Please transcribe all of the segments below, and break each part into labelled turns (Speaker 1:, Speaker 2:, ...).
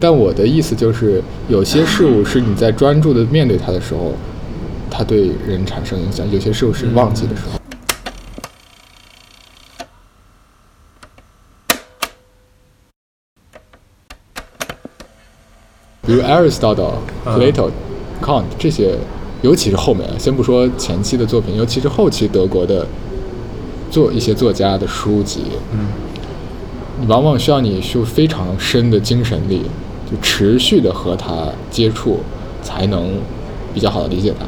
Speaker 1: 但我的意思就是，有些事物是你在专注的面对它的时候，它对人产生影响；有些事物是忘记的时候。比如 Aristotle、Plato、Kant 这些，尤其是后面，先不说前期的作品，尤其是后期德国的作一些作家的书籍，
Speaker 2: 嗯，
Speaker 1: 往往需要你有非常深的精神力，就持续的和它接触，才能比较好的理解它。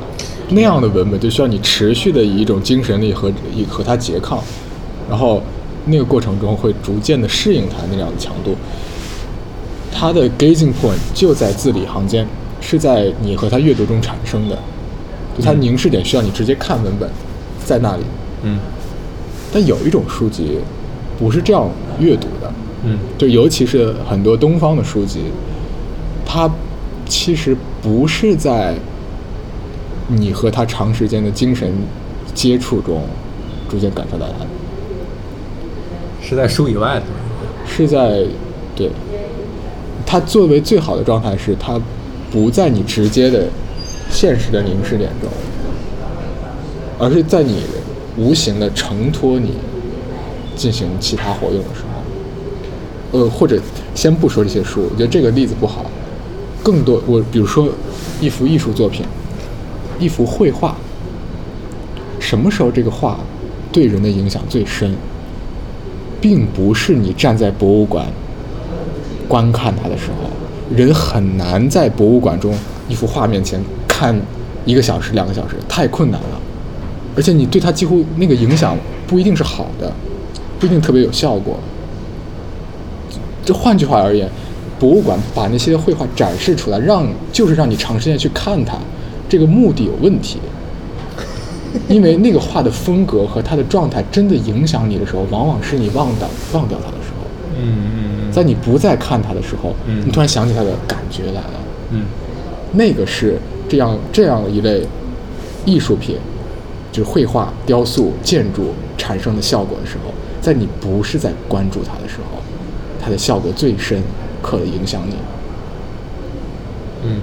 Speaker 1: 那样的文本就需要你持续的以一种精神力和以和它拮抗，然后那个过程中会逐渐的适应它那样的强度。它的 gazing point 就在字里行间，是在你和它阅读中产生的，就它凝视点需要你直接看文本，在那里。
Speaker 2: 嗯。
Speaker 1: 但有一种书籍，不是这样阅读的。
Speaker 2: 嗯。
Speaker 1: 就尤其是很多东方的书籍，它其实不是在你和他长时间的精神接触中逐渐感受到它，
Speaker 2: 是在书以外的。
Speaker 1: 是在，对。它作为最好的状态是，它不在你直接的现实的凝视点中，而是在你无形的承托你进行其他活动的时候。呃，或者先不说这些书，我觉得这个例子不好。更多，我比如说一幅艺术作品，一幅绘画，什么时候这个画对人的影响最深，并不是你站在博物馆。观看它的时候，人很难在博物馆中一幅画面前看一个小时、两个小时，太困难了。而且你对它几乎那个影响不一定是好的，不一定特别有效果。这换句话而言，博物馆把那些绘画展示出来，让就是让你长时间去看它，这个目的有问题。因为那个画的风格和它的状态真的影响你的时候，往往是你忘掉忘掉它的时候。
Speaker 2: 嗯嗯。
Speaker 1: 在你不再看它的时候，
Speaker 2: 嗯，
Speaker 1: 你突然想起它的感觉来了，
Speaker 2: 嗯，
Speaker 1: 那个是这样这样一类艺术品，就是绘画、雕塑、建筑产生的效果的时候，在你不是在关注它的时候，它的效果最深刻的影响你。
Speaker 2: 嗯，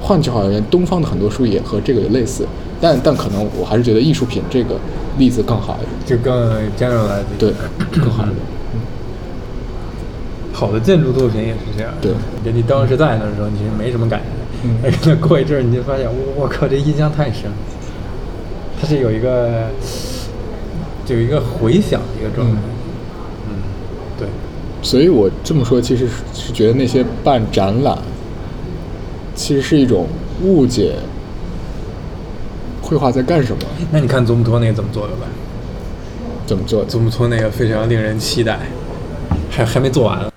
Speaker 1: 换句话而言，东方的很多书也和这个有类似，但但可能我还是觉得艺术品这个例子更好一
Speaker 2: 点，就更 generalized，
Speaker 1: 对，更好一点。
Speaker 2: 好的建筑作品也是这样。
Speaker 1: 对，
Speaker 2: 就你当时在那的时候，你其实没什么感觉。嗯。那过一阵儿，你就发现，我我靠，这印象太深了。它是有一个，有一个回响的一个状态。嗯。
Speaker 1: 所以我这么说，其实是觉得那些办展览，其实是一种误解。绘画在干什么？
Speaker 2: 那你看祖母托那个怎么做的吧？
Speaker 1: 怎么做？
Speaker 2: 祖母托那个非常令人期待。还还没做完，